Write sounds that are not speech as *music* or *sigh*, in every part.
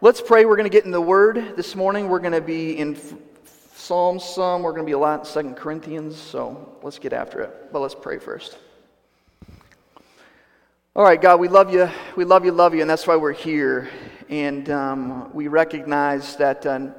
Let's pray. We're going to get in the Word this morning. We're going to be in Psalms some. We're going to be a lot in Second Corinthians. So let's get after it. But let's pray first. All right, God, we love you. We love you, love you, and that's why we're here. And um, we recognize that uh,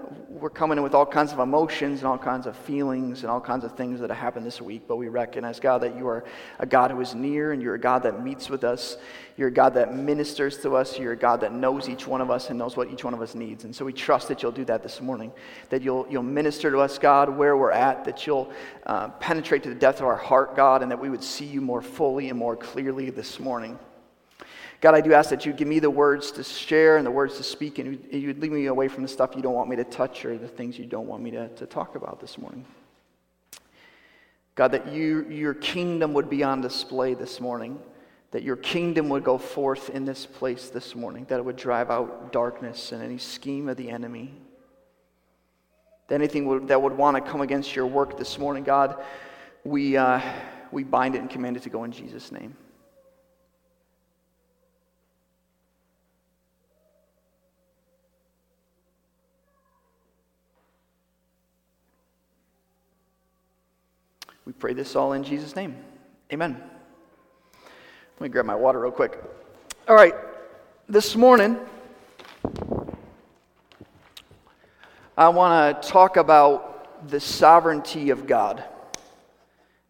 we're coming in with all kinds of emotions and all kinds of feelings and all kinds of things that have happened this week. But we recognize, God, that you are a God who is near and you're a God that meets with us. You're a God that ministers to us. You're a God that knows each one of us and knows what each one of us needs. And so we trust that you'll do that this morning, that you'll, you'll minister to us, God, where we're at, that you'll uh, penetrate to the depth of our heart, God, and that we would see you more fully and more clearly this morning. God, I do ask that you give me the words to share and the words to speak, and you'd lead me away from the stuff you don't want me to touch or the things you don't want me to, to talk about this morning. God, that you, your kingdom would be on display this morning, that your kingdom would go forth in this place this morning, that it would drive out darkness and any scheme of the enemy. That anything would, that would want to come against your work this morning, God, we, uh, we bind it and command it to go in Jesus' name. We pray this all in Jesus' name. Amen. Let me grab my water real quick. All right, this morning, I want to talk about the sovereignty of God.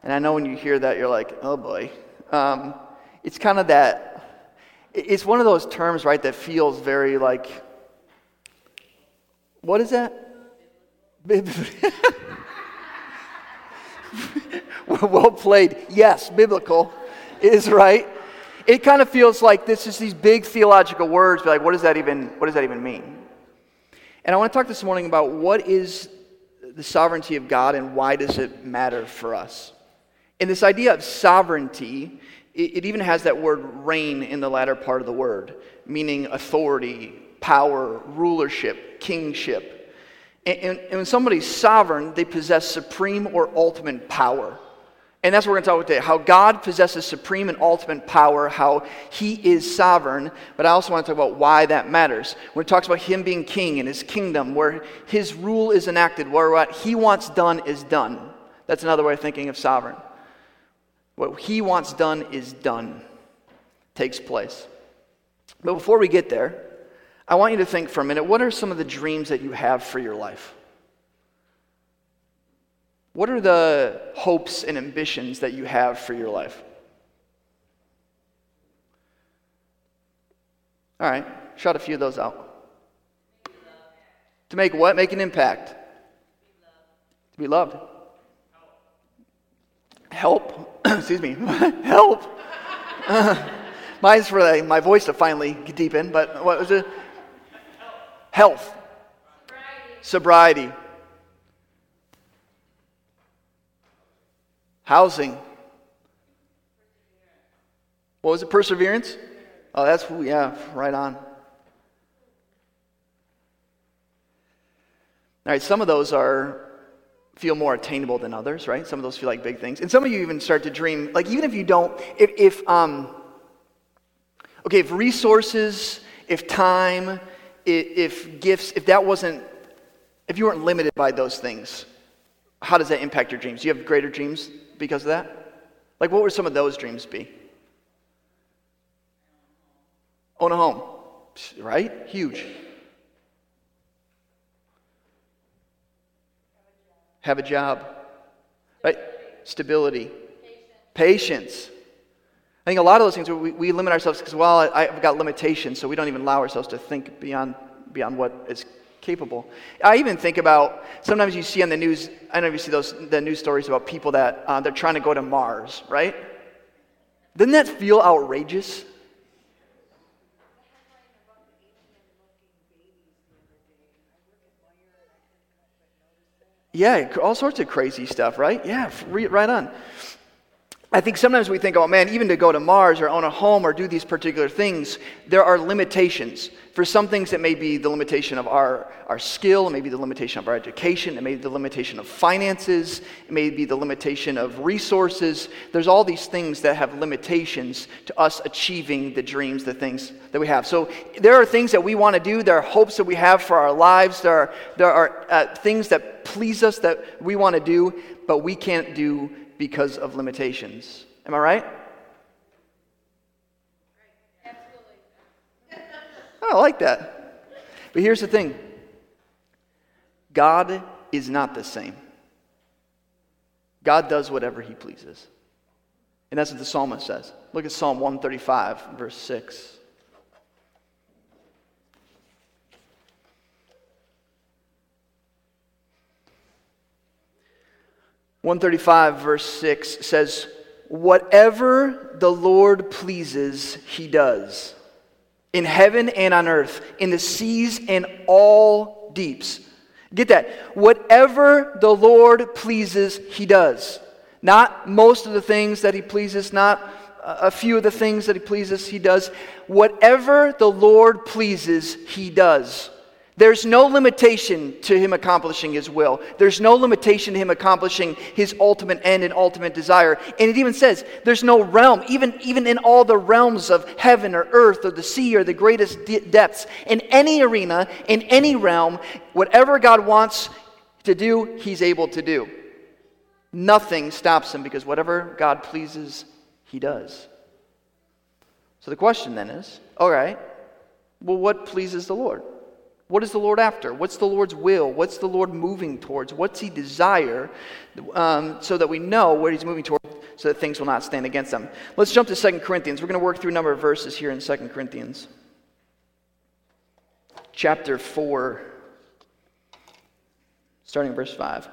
And I know when you hear that, you're like, oh boy. Um, it's kind of that, it's one of those terms, right, that feels very like, what is that? *laughs* *laughs* well played. Yes, biblical is right. It kind of feels like this is these big theological words, but like, what does that even, what does that even mean? And I want to talk this morning about what is the sovereignty of God and why does it matter for us. And this idea of sovereignty, it, it even has that word reign in the latter part of the word, meaning authority, power, rulership, kingship. And, and, and when somebody's sovereign, they possess supreme or ultimate power. And that's what we're going to talk about today how God possesses supreme and ultimate power, how he is sovereign. But I also want to talk about why that matters. When it talks about him being king and his kingdom, where his rule is enacted, where what he wants done is done. That's another way of thinking of sovereign. What he wants done is done, takes place. But before we get there, I want you to think for a minute what are some of the dreams that you have for your life? What are the hopes and ambitions that you have for your life? All right, shout a few of those out. To make what? Make an impact. To be loved. Help. *coughs* Excuse me. *laughs* Help. *laughs* Mine's for my voice to finally deepen, but what was it? Health. Sobriety. Housing. What was it? Perseverance? Oh, that's, yeah, right on. All right, some of those are feel more attainable than others, right? Some of those feel like big things. And some of you even start to dream, like even if you don't, if, if um, okay, if resources, if time, if, if gifts, if that wasn't, if you weren't limited by those things, how does that impact your dreams? Do you have greater dreams because of that? Like, what would some of those dreams be? Own a home, right? Huge. Have a job, right? Stability, patience. I think a lot of those things we, we limit ourselves because, well, I, I've got limitations, so we don't even allow ourselves to think beyond, beyond what is capable. I even think about sometimes you see on the news. I don't know if you see those the news stories about people that uh, they're trying to go to Mars, right? Doesn't that feel outrageous? Yeah, all sorts of crazy stuff, right? Yeah, right on. I think sometimes we think, oh man, even to go to Mars or own a home or do these particular things, there are limitations. For some things, it may be the limitation of our, our skill, it may be the limitation of our education, it may be the limitation of finances, it may be the limitation of resources. There's all these things that have limitations to us achieving the dreams, the things that we have. So there are things that we want to do, there are hopes that we have for our lives, there are, there are uh, things that please us that we want to do, but we can't do because of limitations. Am I right? *laughs* I like that. But here's the thing God is not the same. God does whatever he pleases. And that's what the psalmist says. Look at Psalm 135, verse 6. 135, verse 6 says, Whatever the Lord pleases, he does. In heaven and on earth, in the seas and all deeps. Get that. Whatever the Lord pleases, he does. Not most of the things that he pleases, not a few of the things that he pleases, he does. Whatever the Lord pleases, he does. There's no limitation to him accomplishing his will. There's no limitation to him accomplishing his ultimate end and ultimate desire. And it even says there's no realm, even, even in all the realms of heaven or earth or the sea or the greatest de- depths, in any arena, in any realm, whatever God wants to do, he's able to do. Nothing stops him because whatever God pleases, he does. So the question then is all right, well, what pleases the Lord? What is the Lord after? What's the Lord's will? What's the Lord moving towards? What's He desire um, so that we know where He's moving towards so that things will not stand against them? Let's jump to 2 Corinthians. We're going to work through a number of verses here in 2 Corinthians. Chapter 4, starting verse 5.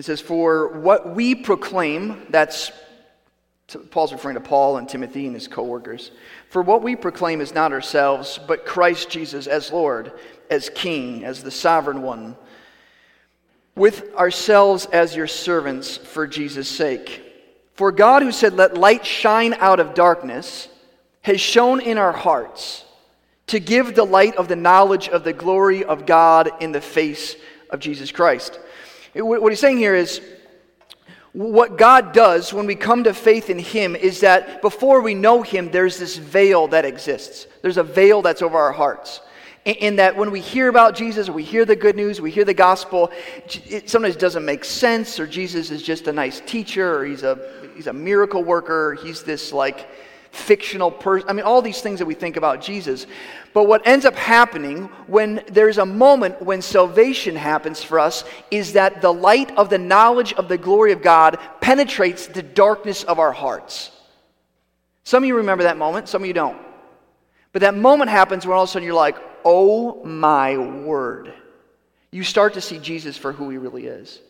It says, For what we proclaim, that's Paul's referring to Paul and Timothy and his co workers. For what we proclaim is not ourselves, but Christ Jesus as Lord, as King, as the sovereign one, with ourselves as your servants for Jesus' sake. For God, who said, Let light shine out of darkness, has shone in our hearts to give the light of the knowledge of the glory of God in the face of Jesus Christ. What he's saying here is what God does when we come to faith in Him is that before we know Him, there's this veil that exists. There's a veil that's over our hearts. In that when we hear about Jesus, we hear the good news, we hear the gospel, it sometimes doesn't make sense, or Jesus is just a nice teacher, or he's a, he's a miracle worker, he's this like fictional person. I mean, all these things that we think about Jesus. But what ends up happening when there's a moment when salvation happens for us is that the light of the knowledge of the glory of God penetrates the darkness of our hearts. Some of you remember that moment, some of you don't. But that moment happens when all of a sudden you're like, oh my word. You start to see Jesus for who he really is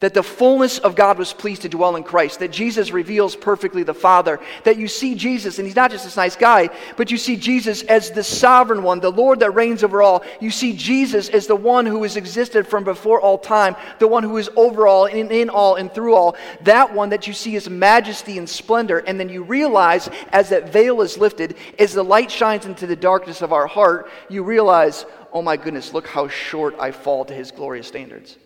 that the fullness of God was pleased to dwell in Christ, that Jesus reveals perfectly the Father, that you see Jesus, and He's not just this nice guy, but you see Jesus as the sovereign one, the Lord that reigns over all. You see Jesus as the one who has existed from before all time, the one who is over all, in, in all, and through all. That one that you see as majesty and splendor, and then you realize as that veil is lifted, as the light shines into the darkness of our heart, you realize, oh my goodness, look how short I fall to His glorious standards.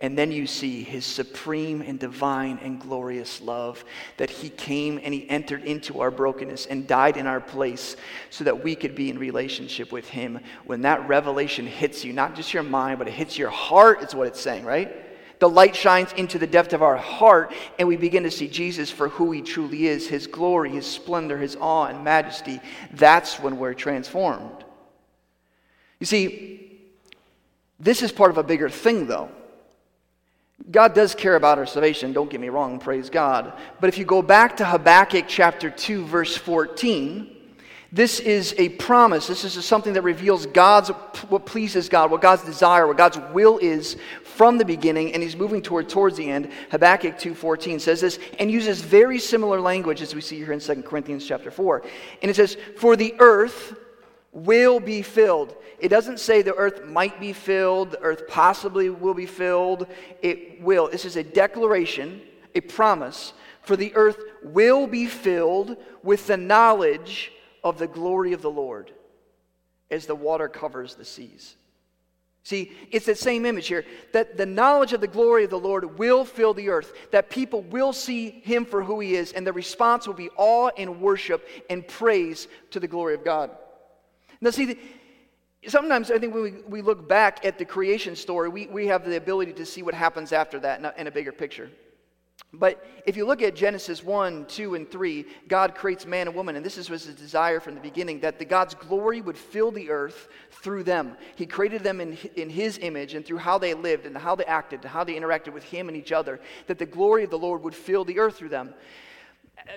And then you see his supreme and divine and glorious love that he came and he entered into our brokenness and died in our place so that we could be in relationship with him. When that revelation hits you, not just your mind, but it hits your heart, is what it's saying, right? The light shines into the depth of our heart, and we begin to see Jesus for who he truly is his glory, his splendor, his awe, and majesty. That's when we're transformed. You see, this is part of a bigger thing, though. God does care about our salvation, don't get me wrong, praise God. But if you go back to Habakkuk chapter 2, verse 14, this is a promise. This is something that reveals God's what pleases God, what God's desire, what God's will is from the beginning, and He's moving toward towards the end. Habakkuk 2:14 says this and uses very similar language as we see here in 2 Corinthians chapter 4. And it says, For the earth will be filled. It doesn't say the earth might be filled, the earth possibly will be filled. It will. This is a declaration, a promise, for the earth will be filled with the knowledge of the glory of the Lord as the water covers the seas. See, it's that same image here that the knowledge of the glory of the Lord will fill the earth, that people will see him for who he is, and the response will be awe and worship and praise to the glory of God. Now, see, sometimes I think when we, we look back at the creation story, we, we have the ability to see what happens after that in a, in a bigger picture. But if you look at Genesis 1, 2, and 3, God creates man and woman, and this was his desire from the beginning that the God's glory would fill the earth through them. He created them in, in his image and through how they lived and how they acted and how they interacted with him and each other, that the glory of the Lord would fill the earth through them.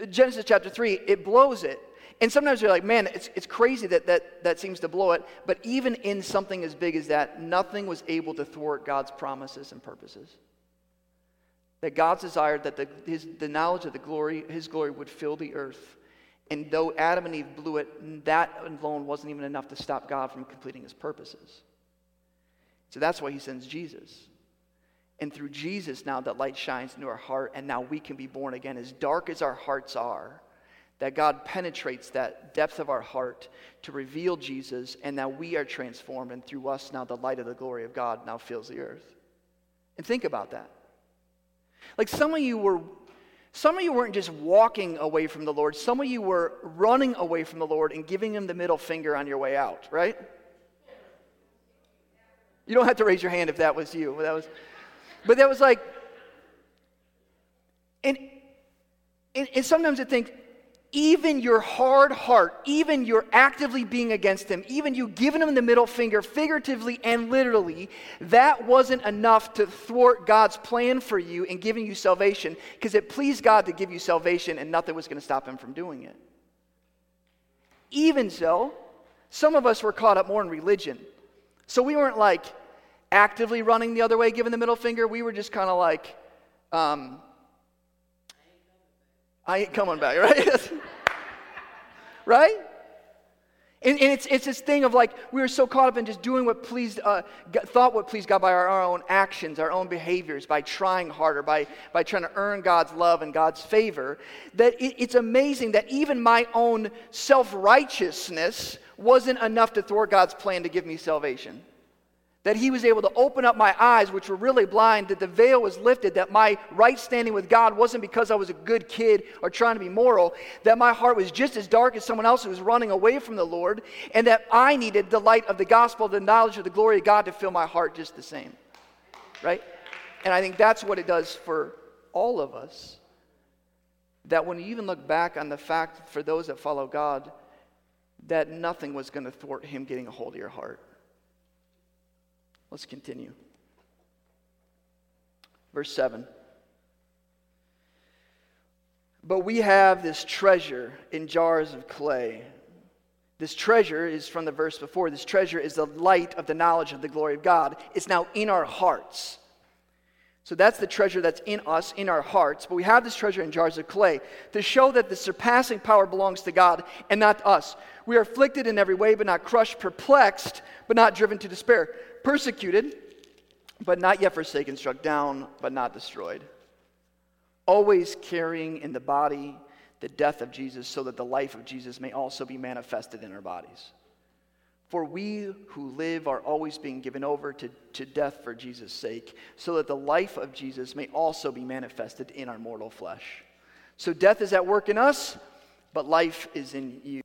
Genesis chapter 3, it blows it. And sometimes you're like, man, it's, it's crazy that, that that seems to blow it. But even in something as big as that, nothing was able to thwart God's promises and purposes. That God's desired that the, his, the knowledge of the glory, his glory would fill the earth. And though Adam and Eve blew it, that alone wasn't even enough to stop God from completing his purposes. So that's why he sends Jesus. And through Jesus, now that light shines into our heart, and now we can be born again. As dark as our hearts are, that God penetrates that depth of our heart to reveal Jesus, and now we are transformed, and through us, now the light of the glory of God now fills the earth. And think about that. Like some of you were some of you weren't just walking away from the Lord, some of you were running away from the Lord and giving him the middle finger on your way out, right? You don't have to raise your hand if that was you. That was but that was like and and, and sometimes I think even your hard heart, even your actively being against him, even you giving him the middle finger, figuratively and literally, that wasn't enough to thwart God's plan for you in giving you salvation because it pleased God to give you salvation and nothing was going to stop him from doing it. Even so, some of us were caught up more in religion. So we weren't like actively running the other way, giving the middle finger. We were just kind of like, um, I ain't coming back, right? *laughs* right? And, and, it's, it's this thing of like, we were so caught up in just doing what pleased, uh, thought what pleased God by our, our, own actions, our own behaviors, by trying harder, by, by trying to earn God's love and God's favor, that it, it's amazing that even my own self righteousness wasn't enough to thwart God's plan to give me salvation. That he was able to open up my eyes, which were really blind, that the veil was lifted, that my right standing with God wasn't because I was a good kid or trying to be moral, that my heart was just as dark as someone else who was running away from the Lord, and that I needed the light of the gospel, the knowledge of the glory of God to fill my heart just the same. Right? And I think that's what it does for all of us. That when you even look back on the fact for those that follow God, that nothing was going to thwart him getting a hold of your heart. Let's continue. Verse 7. But we have this treasure in jars of clay. This treasure is from the verse before. This treasure is the light of the knowledge of the glory of God. It's now in our hearts. So that's the treasure that's in us, in our hearts. But we have this treasure in jars of clay to show that the surpassing power belongs to God and not to us. We are afflicted in every way, but not crushed, perplexed, but not driven to despair persecuted, but not yet forsaken, struck down, but not destroyed. Always carrying in the body the death of Jesus, so that the life of Jesus may also be manifested in our bodies. For we who live are always being given over to, to death for Jesus' sake, so that the life of Jesus may also be manifested in our mortal flesh. So death is at work in us, but life is in you.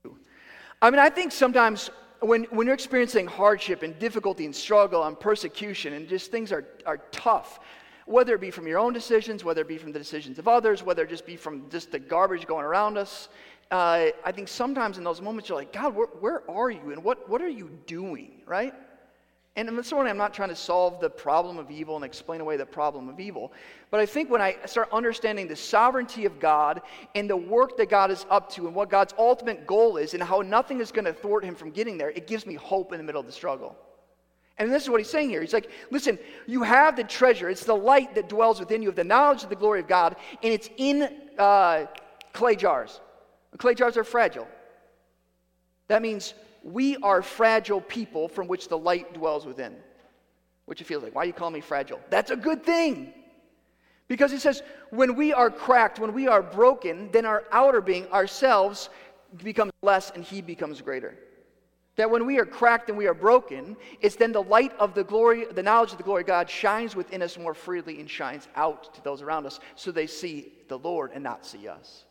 I mean, I think sometimes when, when you're experiencing hardship and difficulty and struggle and persecution and just things are, are tough, whether it be from your own decisions, whether it be from the decisions of others, whether it just be from just the garbage going around us, uh, I think sometimes in those moments you're like, God, where, where are you and what, what are you doing, right? And this morning, I'm not trying to solve the problem of evil and explain away the problem of evil. But I think when I start understanding the sovereignty of God and the work that God is up to and what God's ultimate goal is and how nothing is going to thwart him from getting there, it gives me hope in the middle of the struggle. And this is what he's saying here. He's like, listen, you have the treasure. It's the light that dwells within you of the knowledge of the glory of God, and it's in uh, clay jars. Clay jars are fragile. That means we are fragile people from which the light dwells within. Which it feels like, why you call me fragile? That's a good thing. Because he says, when we are cracked, when we are broken, then our outer being, ourselves, becomes less and he becomes greater. That when we are cracked and we are broken, it's then the light of the glory, the knowledge of the glory of God shines within us more freely and shines out to those around us so they see the Lord and not see us.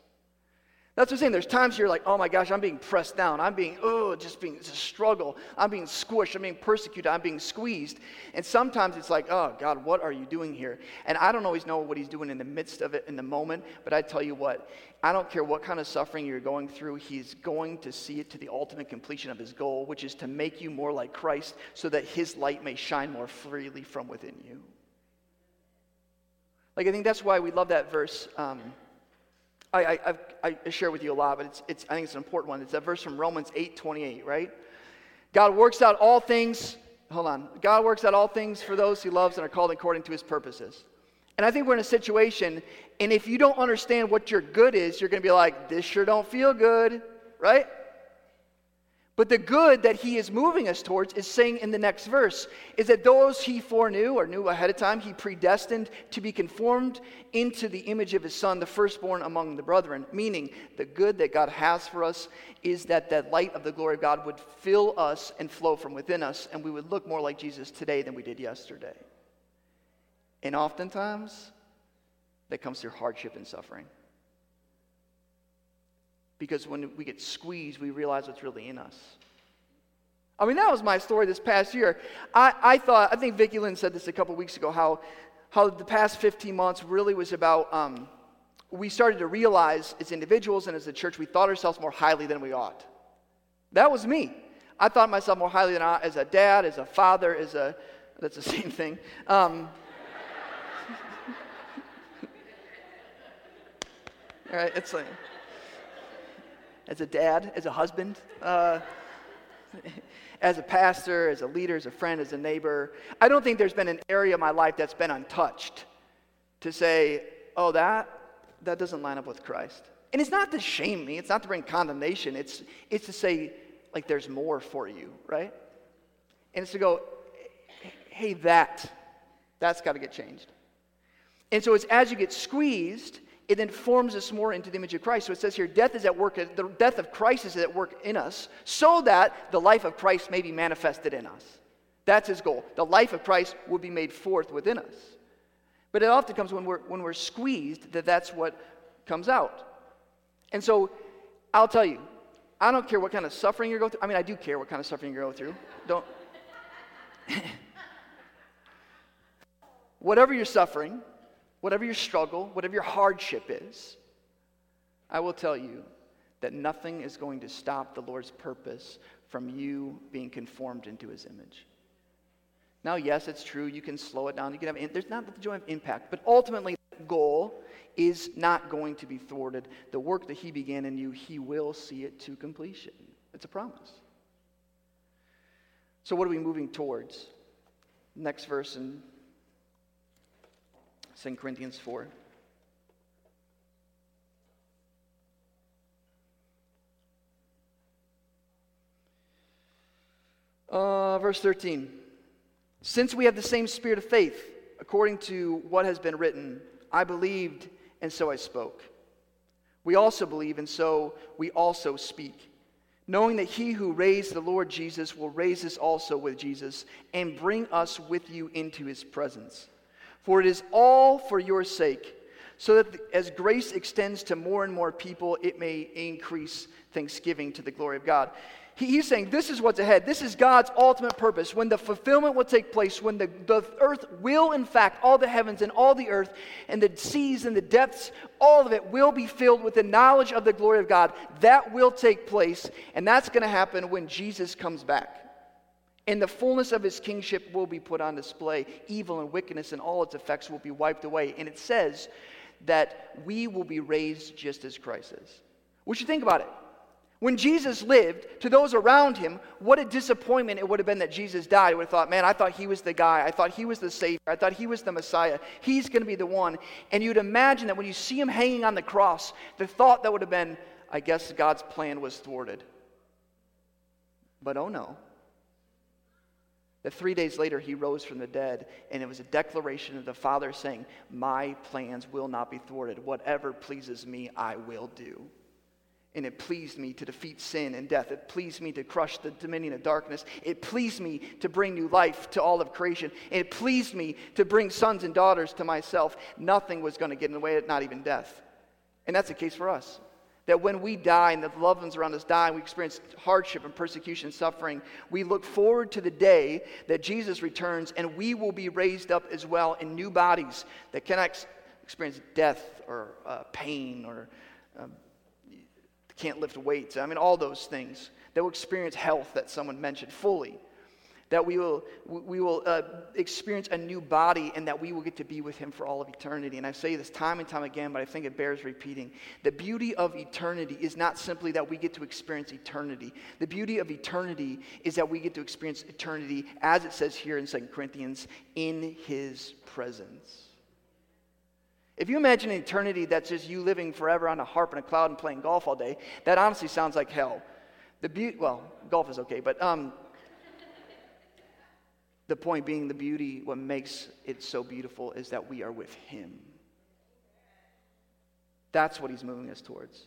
That's what I'm saying. There's times you're like, oh my gosh, I'm being pressed down. I'm being, oh, just being, it's a struggle. I'm being squished. I'm being persecuted. I'm being squeezed. And sometimes it's like, oh God, what are you doing here? And I don't always know what He's doing in the midst of it in the moment, but I tell you what, I don't care what kind of suffering you're going through, He's going to see it to the ultimate completion of His goal, which is to make you more like Christ so that His light may shine more freely from within you. Like, I think that's why we love that verse. Um, I, I, I, share with you a lot, but it's, it's, I think it's an important one. It's that verse from Romans 8 28, right? God works out all things, hold on. God works out all things for those he loves and are called according to his purposes. And I think we're in a situation, and if you don't understand what your good is, you're going to be like, this sure don't feel good, right? But the good that he is moving us towards is saying in the next verse is that those he foreknew or knew ahead of time, he predestined to be conformed into the image of his son, the firstborn among the brethren. Meaning, the good that God has for us is that the light of the glory of God would fill us and flow from within us, and we would look more like Jesus today than we did yesterday. And oftentimes, that comes through hardship and suffering. Because when we get squeezed, we realize what's really in us. I mean, that was my story this past year. I, I thought, I think Vicki Lynn said this a couple weeks ago, how, how the past 15 months really was about, um, we started to realize as individuals and as a church, we thought ourselves more highly than we ought. That was me. I thought myself more highly than I as a dad, as a father, as a, that's the *laughs* same thing. Um, *laughs* all right, it's like, as a dad, as a husband, uh, as a pastor, as a leader, as a friend, as a neighbor. I don't think there's been an area of my life that's been untouched to say, oh, that, that doesn't line up with Christ. And it's not to shame me, it's not to bring condemnation, it's, it's to say, like, there's more for you, right? And it's to go, hey, that, that's got to get changed. And so it's as you get squeezed, it then forms us more into the image of Christ. So it says here, death is at work, the death of Christ is at work in us, so that the life of Christ may be manifested in us. That's his goal. The life of Christ will be made forth within us. But it often comes when we're, when we're squeezed that that's what comes out. And so I'll tell you, I don't care what kind of suffering you're going through. I mean, I do care what kind of suffering you're going through. Don't. *laughs* Whatever you're suffering, whatever your struggle, whatever your hardship is, I will tell you that nothing is going to stop the Lord's purpose from you being conformed into his image. Now, yes, it's true. You can slow it down. You can have there's not the joy of impact, but ultimately, the goal is not going to be thwarted. The work that he began in you, he will see it to completion. It's a promise. So, what are we moving towards? Next verse in 2 Corinthians 4. Uh, verse 13. Since we have the same spirit of faith, according to what has been written, I believed and so I spoke. We also believe and so we also speak, knowing that he who raised the Lord Jesus will raise us also with Jesus and bring us with you into his presence. For it is all for your sake, so that as grace extends to more and more people, it may increase thanksgiving to the glory of God. he's saying this is what's ahead. This is God's ultimate purpose. When the fulfillment will take place, when the, the earth will, in fact, all the heavens and all the earth and the seas and the depths, all of it will be filled with the knowledge of the glory of God. That will take place, and that's going to happen when Jesus comes back. In the fullness of his kingship will be put on display. Evil and wickedness and all its effects will be wiped away. And it says that we will be raised just as Christ is. What you think about it? When Jesus lived, to those around him, what a disappointment it would have been that Jesus died. They would have thought, man, I thought he was the guy. I thought he was the Savior. I thought he was the Messiah. He's going to be the one. And you'd imagine that when you see him hanging on the cross, the thought that would have been, I guess God's plan was thwarted But oh no. That three days later he rose from the dead, and it was a declaration of the Father saying, My plans will not be thwarted. Whatever pleases me, I will do. And it pleased me to defeat sin and death. It pleased me to crush the dominion of darkness. It pleased me to bring new life to all of creation. It pleased me to bring sons and daughters to myself. Nothing was going to get in the way, not even death. And that's the case for us. That when we die and the loved ones around us die and we experience hardship and persecution and suffering, we look forward to the day that Jesus returns and we will be raised up as well in new bodies that cannot experience death or uh, pain or um, can't lift weights. I mean, all those things. That will experience health that someone mentioned fully that we will, we will uh, experience a new body and that we will get to be with him for all of eternity. And I say this time and time again, but I think it bears repeating. The beauty of eternity is not simply that we get to experience eternity. The beauty of eternity is that we get to experience eternity, as it says here in 2 Corinthians, in his presence. If you imagine an eternity that's just you living forever on a harp and a cloud and playing golf all day, that honestly sounds like hell. The beauty, well, golf is okay, but um, the point being, the beauty, what makes it so beautiful is that we are with Him. That's what He's moving us towards.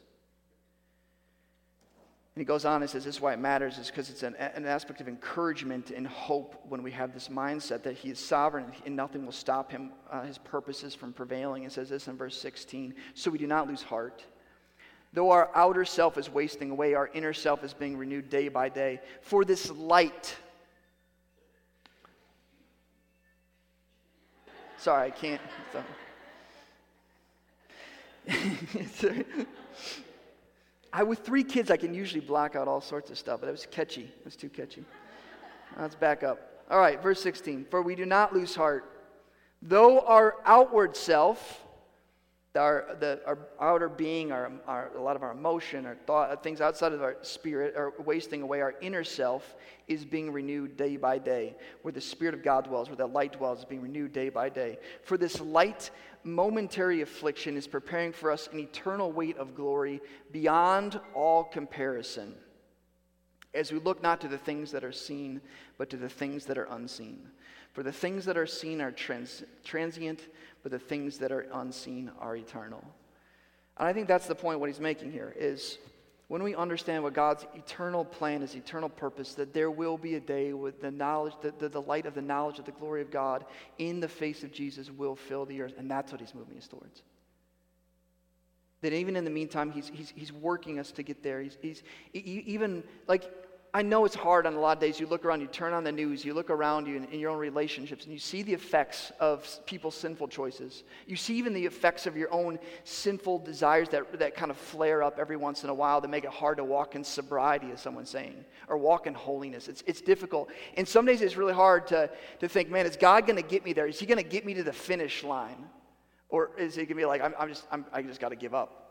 And he goes on and says, This is why it matters, is because it's an, an, aspect of encouragement and hope when we have this mindset that he is sovereign and nothing will stop him, uh, his purposes from prevailing. It says this in verse 16 So we do not lose heart. Though our outer self is wasting away, our inner self is being renewed day by day. For this light, Sorry, I can't. *laughs* I with three kids, I can usually block out all sorts of stuff, but it was catchy. It was too catchy. Let's back up. All right, verse 16. For we do not lose heart, though our outward self our, the, our outer being, our, our, a lot of our emotion, our thought, uh, things outside of our spirit are wasting away. Our inner self is being renewed day by day. Where the Spirit of God dwells, where the light dwells, is being renewed day by day. For this light, momentary affliction is preparing for us an eternal weight of glory beyond all comparison. As we look not to the things that are seen, but to the things that are unseen. For the things that are seen are trans- transient but the things that are unseen are eternal. And I think that's the point what he's making here is when we understand what God's eternal plan is, eternal purpose, that there will be a day with the knowledge, the, the, the light of the knowledge of the glory of God in the face of Jesus will fill the earth. And that's what he's moving us towards. That even in the meantime, he's, he's, he's working us to get there. He's, he's even like I know it's hard on a lot of days. You look around, you turn on the news, you look around you in, in, your own relationships, and you see the effects of people's sinful choices. You see even the effects of your own sinful desires that, that kind of flare up every once in a while that make it hard to walk in sobriety, as someone's saying, or walk in holiness. It's, it's difficult. And some days it's really hard to, to think, man, is God going to get me there? Is He going to get me to the finish line? Or is He going to be like, I'm, I'm just, I'm, I just got to give up?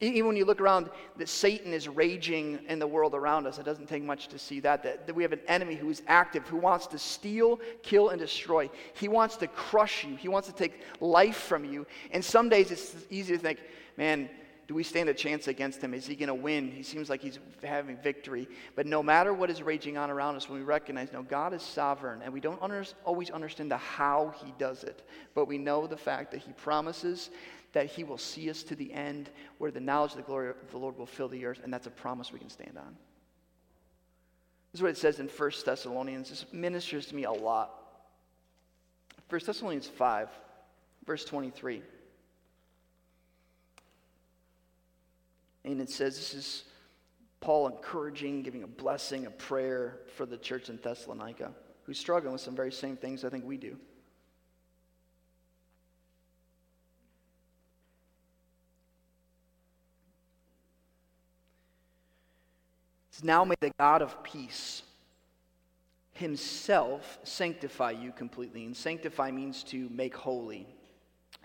Even when you look around, that Satan is raging in the world around us. It doesn't take much to see that, that. That we have an enemy who is active, who wants to steal, kill, and destroy. He wants to crush you. He wants to take life from you. And some days it's easy to think, man, do we stand a chance against him? Is he going to win? He seems like he's having victory. But no matter what is raging on around us, when we recognize, no, God is sovereign, and we don't under, always understand the how he does it, but we know the fact that he promises that he will see us to the end where the knowledge of the glory of the Lord will fill the earth, and that's a promise we can stand on. This is what it says in 1 Thessalonians. This ministers to me a lot. 1 Thessalonians 5, verse 23. And it says this is Paul encouraging, giving a blessing, a prayer for the church in Thessalonica, who's struggling with some very same things I think we do. It's Now may the God of peace himself sanctify you completely. And sanctify means to make holy,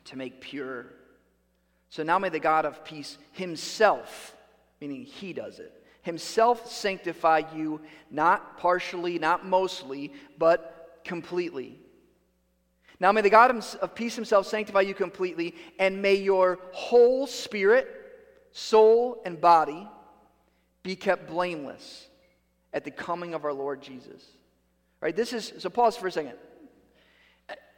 to make pure. So now may the God of peace himself, meaning he does it, himself sanctify you, not partially, not mostly, but completely. Now may the God of peace himself sanctify you completely, and may your whole spirit, soul, and body be kept blameless at the coming of our Lord Jesus. Right? This is, so pause for a second.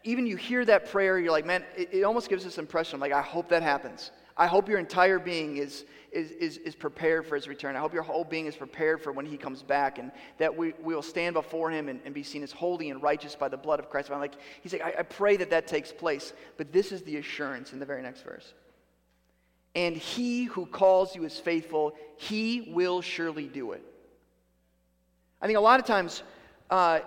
Even you hear that prayer, you're like, man, it, it almost gives this impression like, I hope that happens. I hope your entire being is, is, is, is, prepared for his return. I hope your whole being is prepared for when he comes back and that we, we will stand before him and, and be seen as holy and righteous by the blood of Christ. I'm like, he's like, I, I pray that that takes place. But this is the assurance in the very next verse. And he who calls you is faithful, he will surely do it. I think a lot of times uh,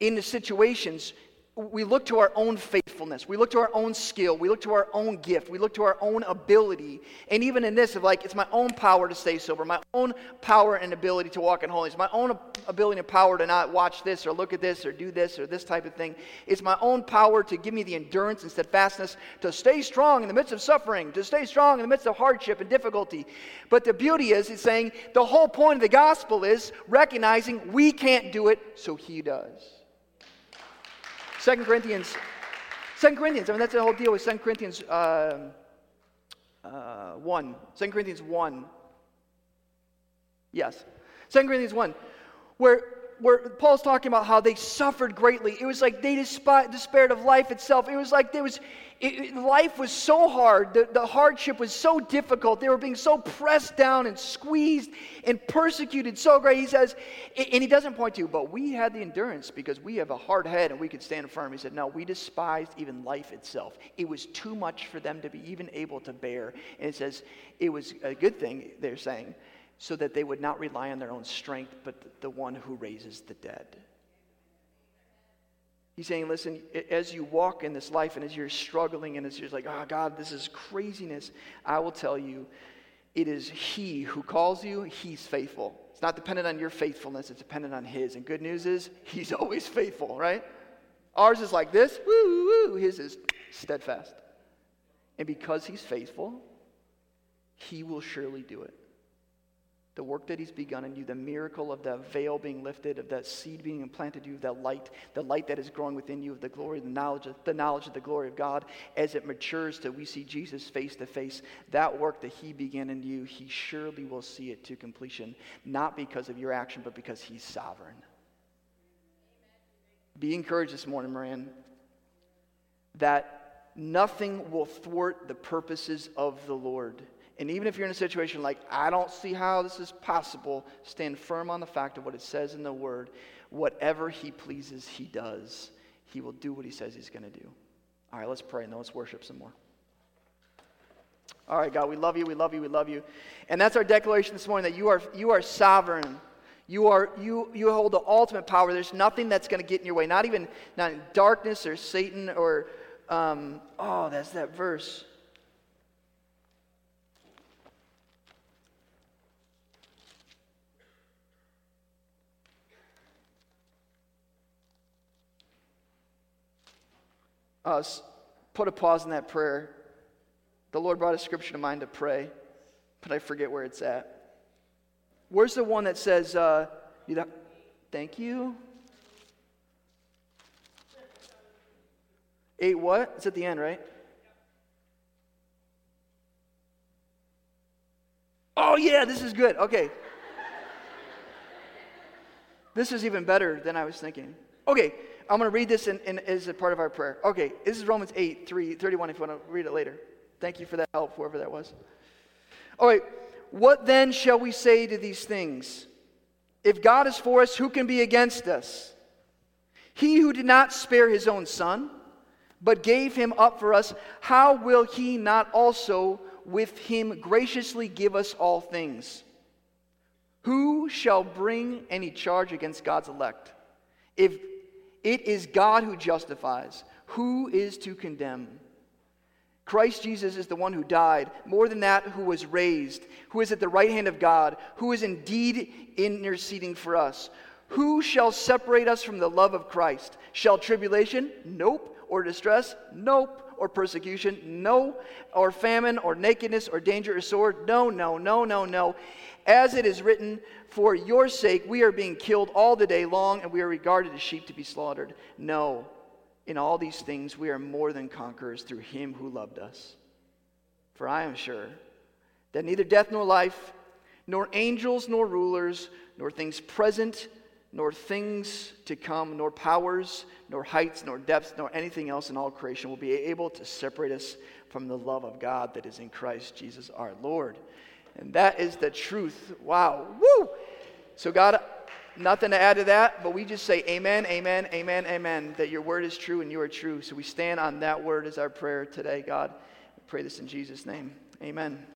in the situations, we look to our own faithfulness. We look to our own skill. We look to our own gift. We look to our own ability. And even in this, of like, it's my own power to stay sober, my own power and ability to walk in holiness, my own ability and power to not watch this or look at this or do this or this type of thing. It's my own power to give me the endurance and steadfastness to stay strong in the midst of suffering, to stay strong in the midst of hardship and difficulty. But the beauty is, it's saying the whole point of the gospel is recognizing we can't do it, so he does. Second Corinthians, Second Corinthians, I mean, that's the whole deal with Second Corinthians uh, uh, 1. 2 Corinthians 1. Yes. Second Corinthians 1, where where Paul's talking about how they suffered greatly. It was like they despaired of life itself. It was like there was, it, life was so hard. The, the hardship was so difficult. They were being so pressed down and squeezed and persecuted so great. He says, and he doesn't point to, but we had the endurance because we have a hard head and we could stand firm. He said, no, we despised even life itself. It was too much for them to be even able to bear. And it says, it was a good thing, they're saying so that they would not rely on their own strength, but the one who raises the dead. He's saying, listen, as you walk in this life and as you're struggling and as you're like, oh, God, this is craziness, I will tell you, it is He who calls you, He's faithful. It's not dependent on your faithfulness, it's dependent on His. And good news is, He's *laughs* always faithful, right? Ours is like this, woo, woo. His is steadfast. And because He's faithful, He will surely do it the work that he's begun in you, the miracle of the veil being lifted, of that seed being implanted in you, of that light, the light that is growing within you of the glory, the knowledge, of, the knowledge of the glory of God, as it matures till we see Jesus face to face, that work that he began in you, he surely will see it to completion, not because of your action, but because he's sovereign. Be encouraged this morning, Moran, that nothing will thwart the purposes of the Lord. And even if you're in a situation like, I don't see how this is possible, stand firm on the fact of what it says in the Word. Whatever He pleases, He does. He will do what He says He's going to do. All right, let's pray and then let's worship some more. All right, God, we love you, we love you, we love you. And that's our declaration this morning that you are, you are sovereign. You, are, you, you hold the ultimate power. There's nothing that's going to get in your way, not even not in darkness or Satan or, um, oh, that's that verse. Uh, put a pause in that prayer. The Lord brought a scripture to mind to pray, but I forget where it's at. Where's the one that says, uh, thank you? Eight what? It's at the end, right? Oh, yeah, this is good. Okay. this is even better than I was thinking. Okay, I'm going to read this in, in, as a part of our prayer. Okay, this is Romans 8, 3, 31, if you want to read it later. Thank you for that help, whoever that was. All right, what then shall we say to these things? If God is for us, who can be against us? He who did not spare his own son, but gave him up for us, how will he not also with him graciously give us all things? Who shall bring any charge against God's elect? If it is God who justifies. Who is to condemn? Christ Jesus is the one who died, more than that, who was raised, who is at the right hand of God, who is indeed interceding for us. Who shall separate us from the love of Christ? Shall tribulation? Nope. Or distress? Nope. Or persecution? No. Or famine? Or nakedness? Or danger? Or sword? No, no, no, no, no. As it is written, For your sake we are being killed all the day long, and we are regarded as sheep to be slaughtered. No, in all these things we are more than conquerors through him who loved us. For I am sure that neither death nor life, nor angels, nor rulers, nor things present, nor things to come, nor powers, nor heights, nor depths, nor anything else in all creation will be able to separate us from the love of God that is in Christ Jesus our Lord. And that is the truth. Wow. Woo! So, God, nothing to add to that, but we just say amen, amen, amen, amen, that your word is true and you are true. So we stand on that word as our prayer today, God. We pray this in Jesus' name. Amen.